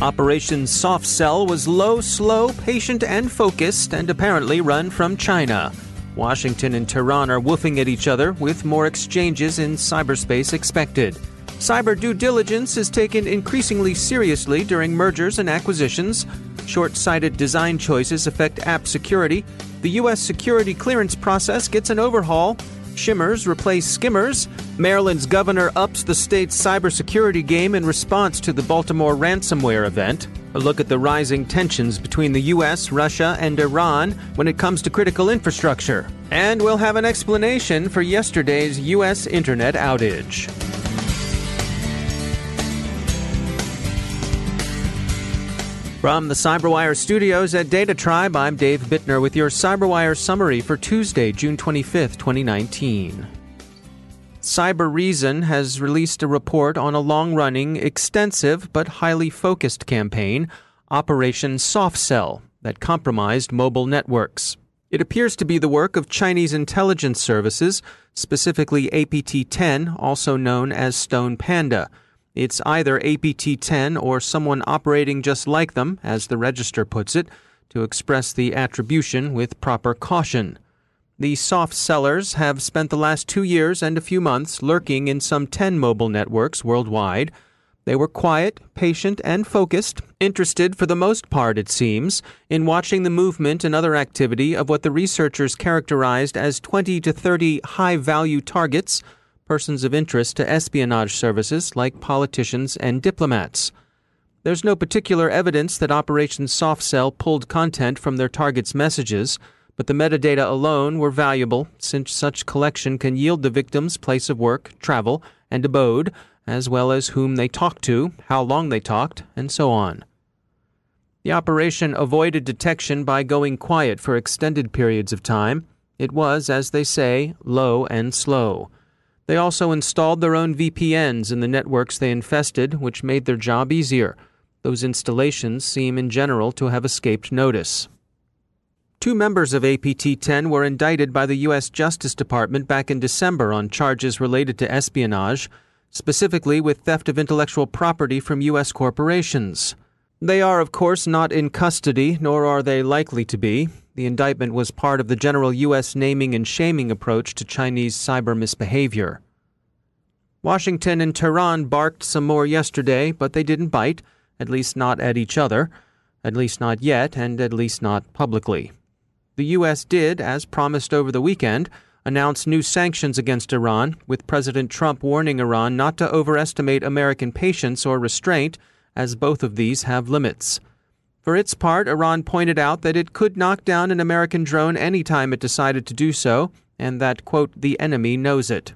Operation Soft Cell was low, slow, patient, and focused, and apparently run from China. Washington and Tehran are woofing at each other, with more exchanges in cyberspace expected. Cyber due diligence is taken increasingly seriously during mergers and acquisitions. Short sighted design choices affect app security. The U.S. security clearance process gets an overhaul. Shimmers replace skimmers. Maryland's governor ups the state's cybersecurity game in response to the Baltimore ransomware event. A look at the rising tensions between the U.S., Russia, and Iran when it comes to critical infrastructure. And we'll have an explanation for yesterday's U.S. internet outage. From the CyberWire studios at Data Tribe, I'm Dave Bittner with your CyberWire summary for Tuesday, June 25th, 2019. Cybereason has released a report on a long running, extensive, but highly focused campaign, Operation Soft Cell, that compromised mobile networks. It appears to be the work of Chinese intelligence services, specifically APT 10, also known as Stone Panda. It's either APT 10 or someone operating just like them, as the register puts it, to express the attribution with proper caution. The soft sellers have spent the last two years and a few months lurking in some 10 mobile networks worldwide. They were quiet, patient, and focused, interested for the most part, it seems, in watching the movement and other activity of what the researchers characterized as 20 to 30 high value targets persons of interest to espionage services like politicians and diplomats. There's no particular evidence that Operation Soft Cell pulled content from their targets' messages, but the metadata alone were valuable since such collection can yield the victim's place of work, travel, and abode, as well as whom they talked to, how long they talked, and so on. The operation avoided detection by going quiet for extended periods of time. It was, as they say, low and slow. They also installed their own VPNs in the networks they infested, which made their job easier. Those installations seem in general to have escaped notice. Two members of APT 10 were indicted by the U.S. Justice Department back in December on charges related to espionage, specifically with theft of intellectual property from U.S. corporations. They are, of course, not in custody, nor are they likely to be. The indictment was part of the general U.S. naming and shaming approach to Chinese cyber misbehavior. Washington and Tehran barked some more yesterday, but they didn't bite, at least not at each other, at least not yet, and at least not publicly. The U.S. did, as promised over the weekend, announce new sanctions against Iran, with President Trump warning Iran not to overestimate American patience or restraint, as both of these have limits. For its part, Iran pointed out that it could knock down an American drone any time it decided to do so, and that, quote, the enemy knows it,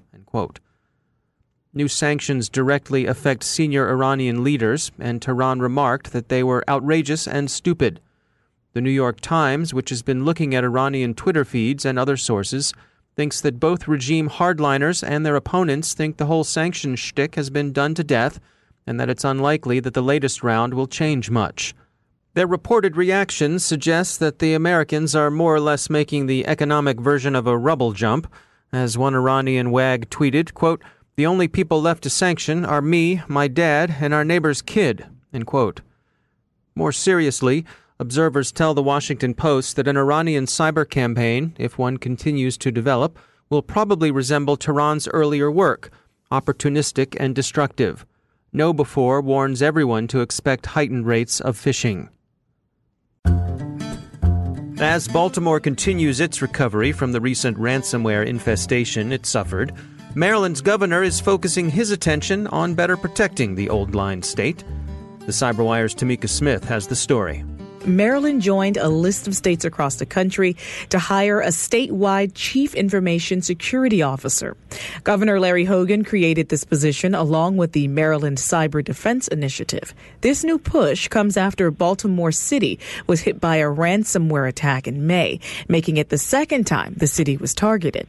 New sanctions directly affect senior Iranian leaders, and Tehran remarked that they were outrageous and stupid. The New York Times, which has been looking at Iranian Twitter feeds and other sources, thinks that both regime hardliners and their opponents think the whole sanctions shtick has been done to death and that it's unlikely that the latest round will change much. Their reported reactions suggest that the Americans are more or less making the economic version of a rubble jump, As one Iranian wag tweeted, quote, the only people left to sanction are me, my dad, and our neighbor's kid. More seriously, observers tell the Washington Post that an Iranian cyber campaign, if one continues to develop, will probably resemble Tehran's earlier work opportunistic and destructive. KnowBe4 warns everyone to expect heightened rates of phishing. As Baltimore continues its recovery from the recent ransomware infestation it suffered, Maryland's governor is focusing his attention on better protecting the old line state. The Cyberwire's Tamika Smith has the story. Maryland joined a list of states across the country to hire a statewide chief information security officer. Governor Larry Hogan created this position along with the Maryland Cyber Defense Initiative. This new push comes after Baltimore City was hit by a ransomware attack in May, making it the second time the city was targeted.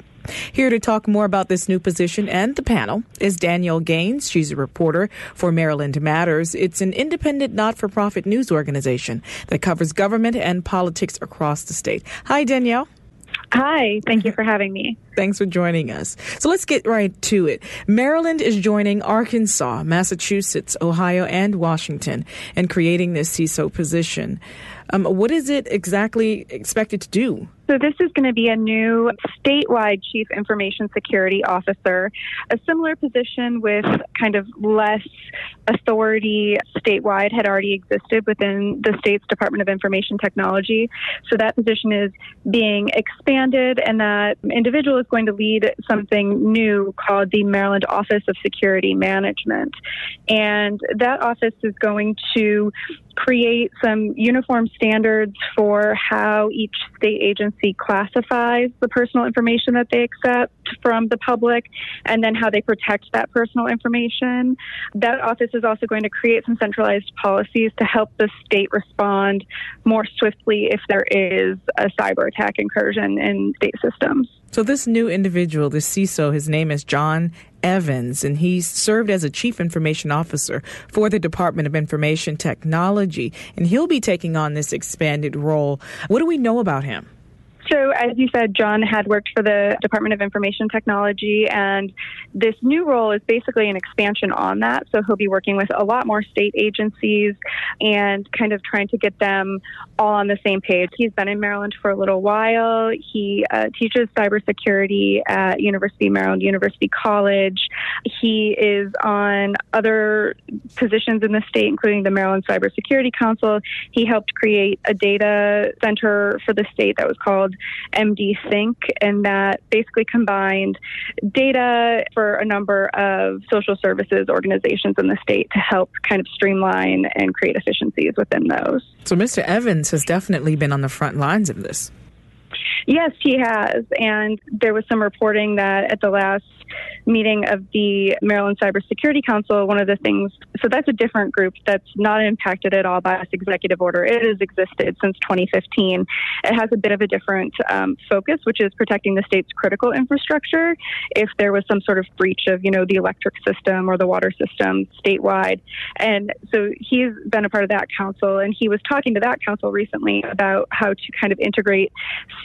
Here to talk more about this new position and the panel is Danielle Gaines. She's a reporter for Maryland Matters. It's an independent not for profit news organization that covers government and politics across the state. Hi, Danielle. Hi, thank you for having me. Thanks for joining us. So let's get right to it. Maryland is joining Arkansas, Massachusetts, Ohio, and Washington in creating this CISO position. Um, what is it exactly expected to do? So, this is going to be a new statewide chief information security officer, a similar position with kind of less authority statewide had already existed within the state's Department of Information Technology. So, that position is being expanded, and that individual is going to lead something new called the Maryland Office of Security Management. And that office is going to create some uniform standards for how each state agency classifies the personal information that they accept from the public and then how they protect that personal information. That office is also going to create some centralized policies to help the state respond more swiftly if there is a cyber attack incursion in state systems. So, this new individual, the CISO, his name is John Evans, and he served as a chief information officer for the Department of Information Technology, and he'll be taking on this expanded role. What do we know about him? So, as you said, John had worked for the Department of Information Technology, and this new role is basically an expansion on that. So, he'll be working with a lot more state agencies and kind of trying to get them all on the same page. He's been in Maryland for a little while. He uh, teaches cybersecurity at University of Maryland, University College. He is on other positions in the state, including the Maryland Cybersecurity Council. He helped create a data center for the state that was called called MD THINK, and that basically combined data for a number of social services organizations in the state to help kind of streamline and create efficiencies within those. So, Mr. Evans has definitely been on the front lines of this. Yes, he has. And there was some reporting that at the last meeting of the Maryland Cybersecurity Council, one of the things, so that's a different group that's not impacted at all by this executive order. It has existed since 2015. It has a bit of a different um, focus, which is protecting the state's critical infrastructure if there was some sort of breach of, you know, the electric system or the water system statewide. And so he's been a part of that council, and he was talking to that council recently about how to kind of integrate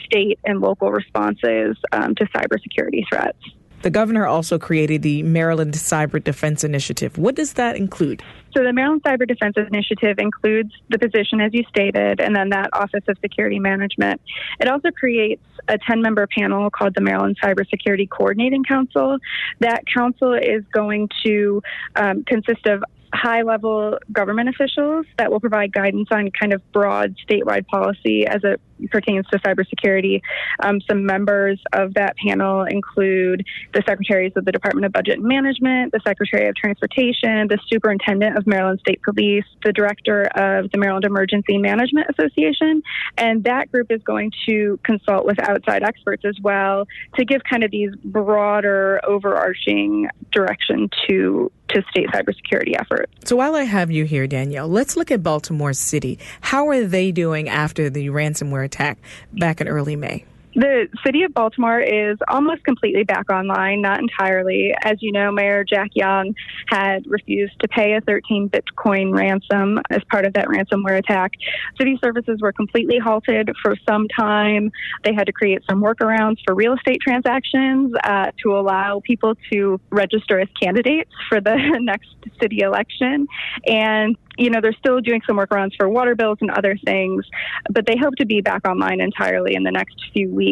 state and local responses um, to cybersecurity threats. The governor also created the Maryland Cyber Defense Initiative. What does that include? So, the Maryland Cyber Defense Initiative includes the position, as you stated, and then that Office of Security Management. It also creates a 10 member panel called the Maryland Cybersecurity Coordinating Council. That council is going to um, consist of high level government officials that will provide guidance on kind of broad statewide policy as it pertains to cybersecurity. Um, some members of that panel include the secretaries of the Department of Budget and Management, the Secretary of Transportation, the Superintendent of Maryland State Police, the Director of the Maryland Emergency Management Association. And that group is going to consult with outside experts as well to give kind of these broader, overarching direction to to state cybersecurity efforts. So while I have you here, Danielle, let's look at Baltimore City. How are they doing after the ransomware attack back in early May? The city of Baltimore is almost completely back online, not entirely. As you know, Mayor Jack Young had refused to pay a 13 Bitcoin ransom as part of that ransomware attack. City services were completely halted for some time. They had to create some workarounds for real estate transactions uh, to allow people to register as candidates for the next city election. And you know, they're still doing some workarounds for water bills and other things, but they hope to be back online entirely in the next few weeks.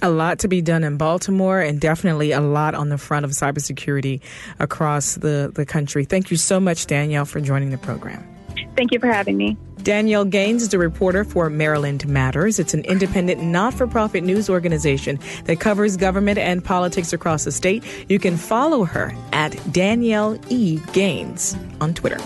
A lot to be done in Baltimore and definitely a lot on the front of cybersecurity across the, the country. Thank you so much, Danielle, for joining the program. Thank you for having me. Danielle Gaines is a reporter for Maryland Matters. It's an independent, not for profit news organization that covers government and politics across the state. You can follow her at Danielle E. Gaines on Twitter.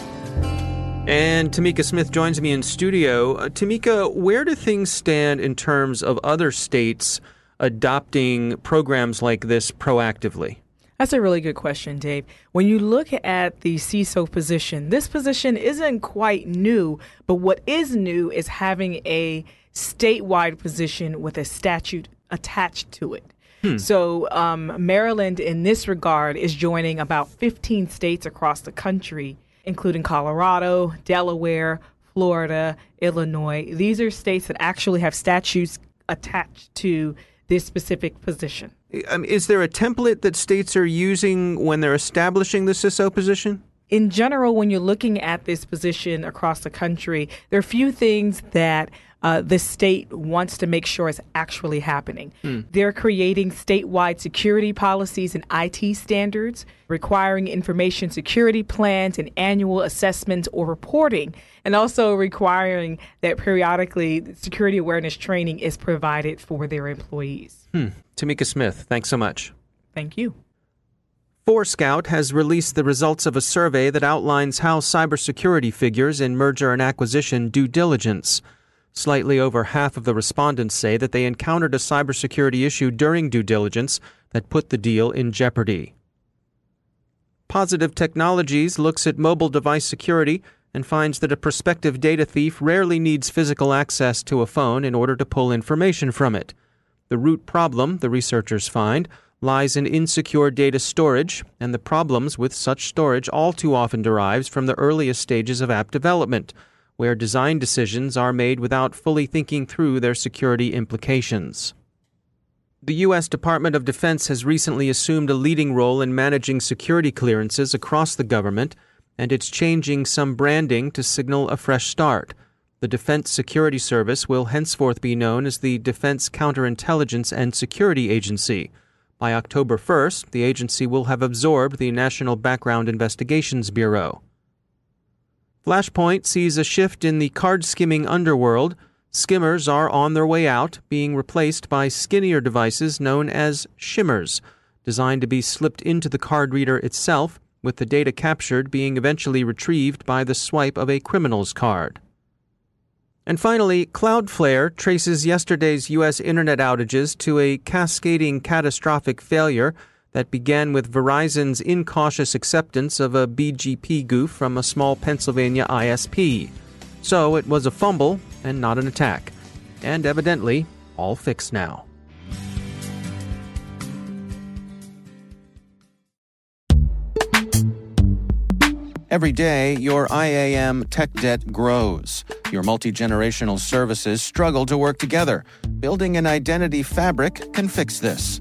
And Tamika Smith joins me in studio. Uh, Tamika, where do things stand in terms of other states adopting programs like this proactively? That's a really good question, Dave. When you look at the CISO position, this position isn't quite new, but what is new is having a statewide position with a statute attached to it. Hmm. So, um, Maryland, in this regard, is joining about 15 states across the country including Colorado, Delaware, Florida, Illinois. These are states that actually have statutes attached to this specific position. Um, is there a template that states are using when they're establishing the CISO position? In general, when you're looking at this position across the country, there are a few things that uh, the state wants to make sure is actually happening. Hmm. They're creating statewide security policies and IT standards, requiring information security plans and annual assessments or reporting, and also requiring that periodically security awareness training is provided for their employees. Hmm. Tamika Smith, thanks so much. Thank you. Forescout has released the results of a survey that outlines how cybersecurity figures in merger and acquisition due diligence. Slightly over half of the respondents say that they encountered a cybersecurity issue during due diligence that put the deal in jeopardy. Positive Technologies looks at mobile device security and finds that a prospective data thief rarely needs physical access to a phone in order to pull information from it. The root problem, the researchers find, lies in insecure data storage, and the problems with such storage all too often derives from the earliest stages of app development where design decisions are made without fully thinking through their security implications. The U.S. Department of Defense has recently assumed a leading role in managing security clearances across the government, and it's changing some branding to signal a fresh start. The Defense Security Service will henceforth be known as the Defense Counterintelligence and Security Agency. By October 1st, the agency will have absorbed the National Background Investigations Bureau. Flashpoint sees a shift in the card skimming underworld. Skimmers are on their way out, being replaced by skinnier devices known as shimmers, designed to be slipped into the card reader itself, with the data captured being eventually retrieved by the swipe of a criminal's card. And finally, Cloudflare traces yesterday's U.S. internet outages to a cascading catastrophic failure that began with Verizon's incautious acceptance of a BGP goof from a small Pennsylvania ISP. So it was a fumble and not an attack. And evidently, all fixed now. Every day, your IAM tech debt grows. Your multi generational services struggle to work together. Building an identity fabric can fix this.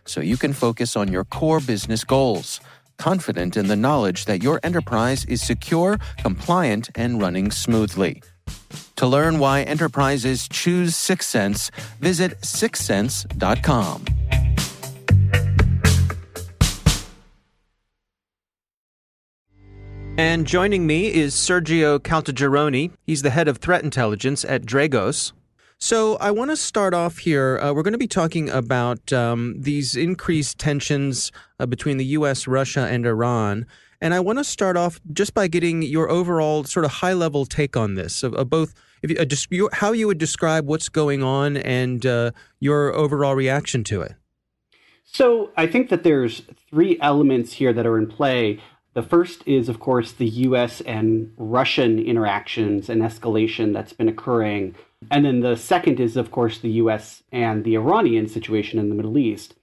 so you can focus on your core business goals confident in the knowledge that your enterprise is secure, compliant, and running smoothly. To learn why enterprises choose Syxsense, visit syxsense.com. And joining me is Sergio Caltagirone. He's the head of threat intelligence at Dragos. So I want to start off here. Uh, we're going to be talking about um, these increased tensions uh, between the U.S., Russia, and Iran. And I want to start off just by getting your overall sort of high level take on this of, of both you, uh, just how you would describe what's going on and uh, your overall reaction to it. So I think that there's three elements here that are in play. The first is, of course, the U.S. and Russian interactions and escalation that's been occurring. And then the second is, of course, the U.S. and the Iranian situation in the Middle East.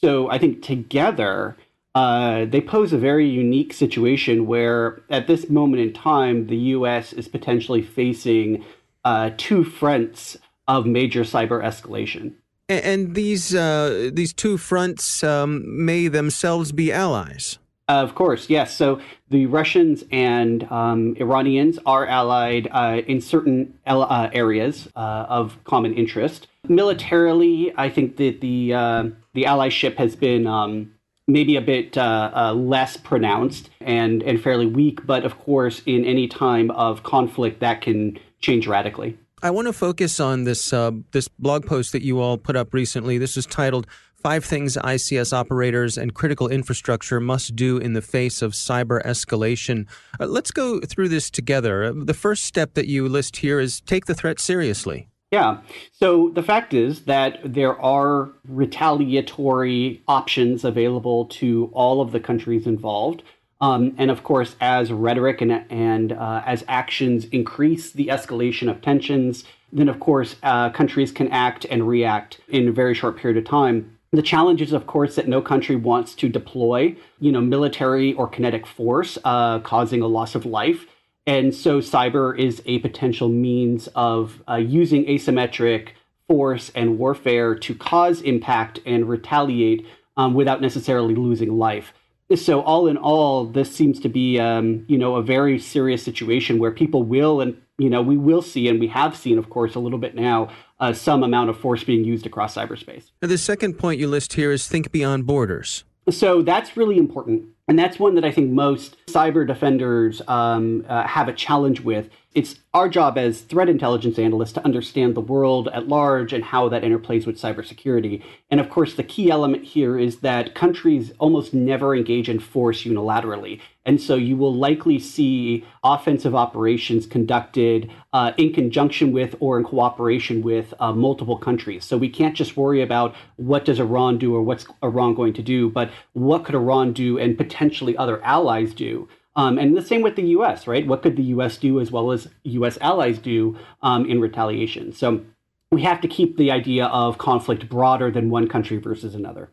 So I think together, uh, they pose a very unique situation where, at this moment in time, the U.S. is potentially facing uh, two fronts of major cyber escalation. And, these uh, these two fronts um, may themselves be allies. Of course, yes. So the Russians and um, Iranians are allied uh, in certain uh, areas uh, of common interest. Militarily, I think that the uh, the allyship has been um, maybe a bit uh, uh, less pronounced and, and fairly weak. But of course, in any time of conflict, that can change radically. I want to focus on this this blog post that you all put up recently. This is titled Five Things ICS Operators and Critical Infrastructure Must Do in the Face of Cyber Escalation. Uh, let's go through this together. Uh, the first step that you list here is take the threat seriously. Yeah. So the fact is that there are retaliatory options available to all of the countries involved. Um, and of course, as rhetoric and, and uh, as actions increase the escalation of tensions, then of course, uh, countries can act and react in a very short period of time. The challenge is, of course, that no country wants to deploy, you know, military or kinetic force, uh, causing a loss of life. And so cyber is a potential means of uh, using asymmetric force and warfare to cause impact and retaliate um, without necessarily losing life. So all in all, this seems to be, um, you know, a very serious situation where people will, and you know, we will see, and we have seen, of course, a little bit now, uh, some amount of force being used across cyberspace. Now, the second point you list here is think beyond borders. So that's really important. And that's one that I think most cyber defenders um, uh, have a challenge with. It's our job as threat intelligence analysts to understand the world at large and how that interplays with cybersecurity. And of course, the key element here is that countries almost never engage in force unilaterally. And so you will likely see offensive operations conducted uh, in conjunction with or in cooperation with uh, multiple countries. So we can't just worry about what does Iran do or what's Iran going to do, but what could Iran do and potentially other allies do. Um, and the same with the U.S., right? What could the U.S. do as well as U.S. allies do um, in retaliation? So we have to keep the idea of conflict broader than one country versus another.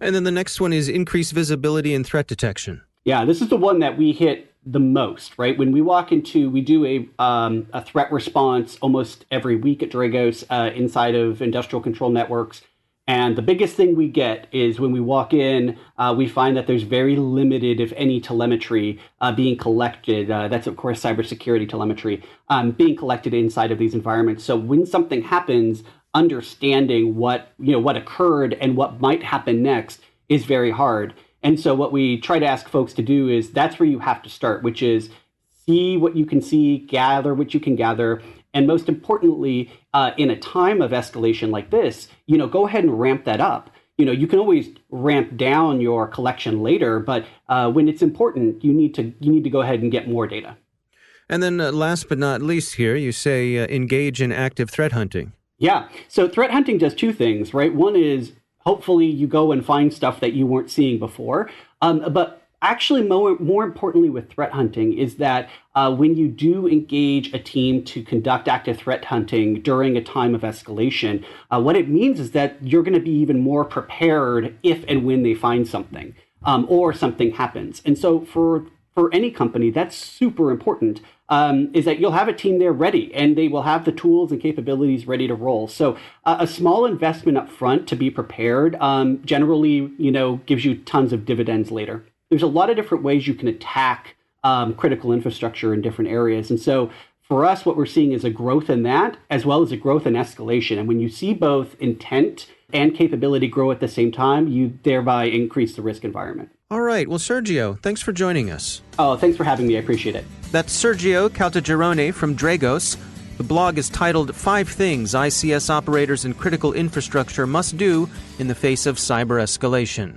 And then the next one is increased visibility and threat detection. Yeah, this is the one that we hit the most, right? When we walk into, we do a um, a threat response almost every week at Dragos uh, inside of industrial control networks. And the biggest thing we get is when we walk in, uh, we find that there's very limited, if any, telemetry uh, being collected. Uh, that's, of course, cybersecurity telemetry um, being collected inside of these environments. So when something happens, understanding what you know what occurred and what might happen next is very hard. And so what we try to ask folks to do is that's where you have to start, which is see what you can see, gather what you can gather, and most importantly, uh, in a time of escalation like this, you know, go ahead and ramp that up you know, you can always ramp down your collection later, but uh, when it's important, you need to you need to go ahead and get more data. And then, uh, last but not least, here you say uh, engage in active threat hunting. Yeah. So threat hunting does two things, right? One is hopefully you go and find stuff that you weren't seeing before. Um, but actually, more, more importantly, with threat hunting, is that uh, when you do engage a team to conduct active threat hunting during a time of escalation, uh, what it means is that you're going to be even more prepared if and when they find something um, or something happens. And so for for any company, that's super important um, is that you'll have a team there ready and they will have the tools and capabilities ready to roll. So uh, a small investment up front to be prepared um, generally, you know, gives you tons of dividends later. There's a lot of different ways you can attack um, critical infrastructure in different areas. And so for us, what we're seeing is a growth in that as well as a growth in escalation. And when you see both intent and capability grow at the same time, you thereby increase the risk environment. All right. Well, Sergio, thanks for joining us. Oh, thanks for having me. I appreciate it. That's Sergio Caltagirone from Dragos. The blog is titled Five Things ICS Operators and Critical Infrastructure Must Do in the Face of Cyber Escalation.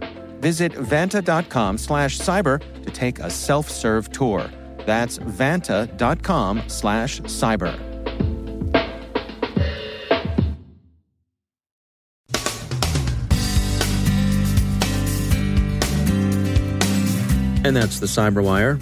Visit vanta.com slash cyber to take a self-serve tour. That's vanta.com slash cyber. And that's the Cyberwire.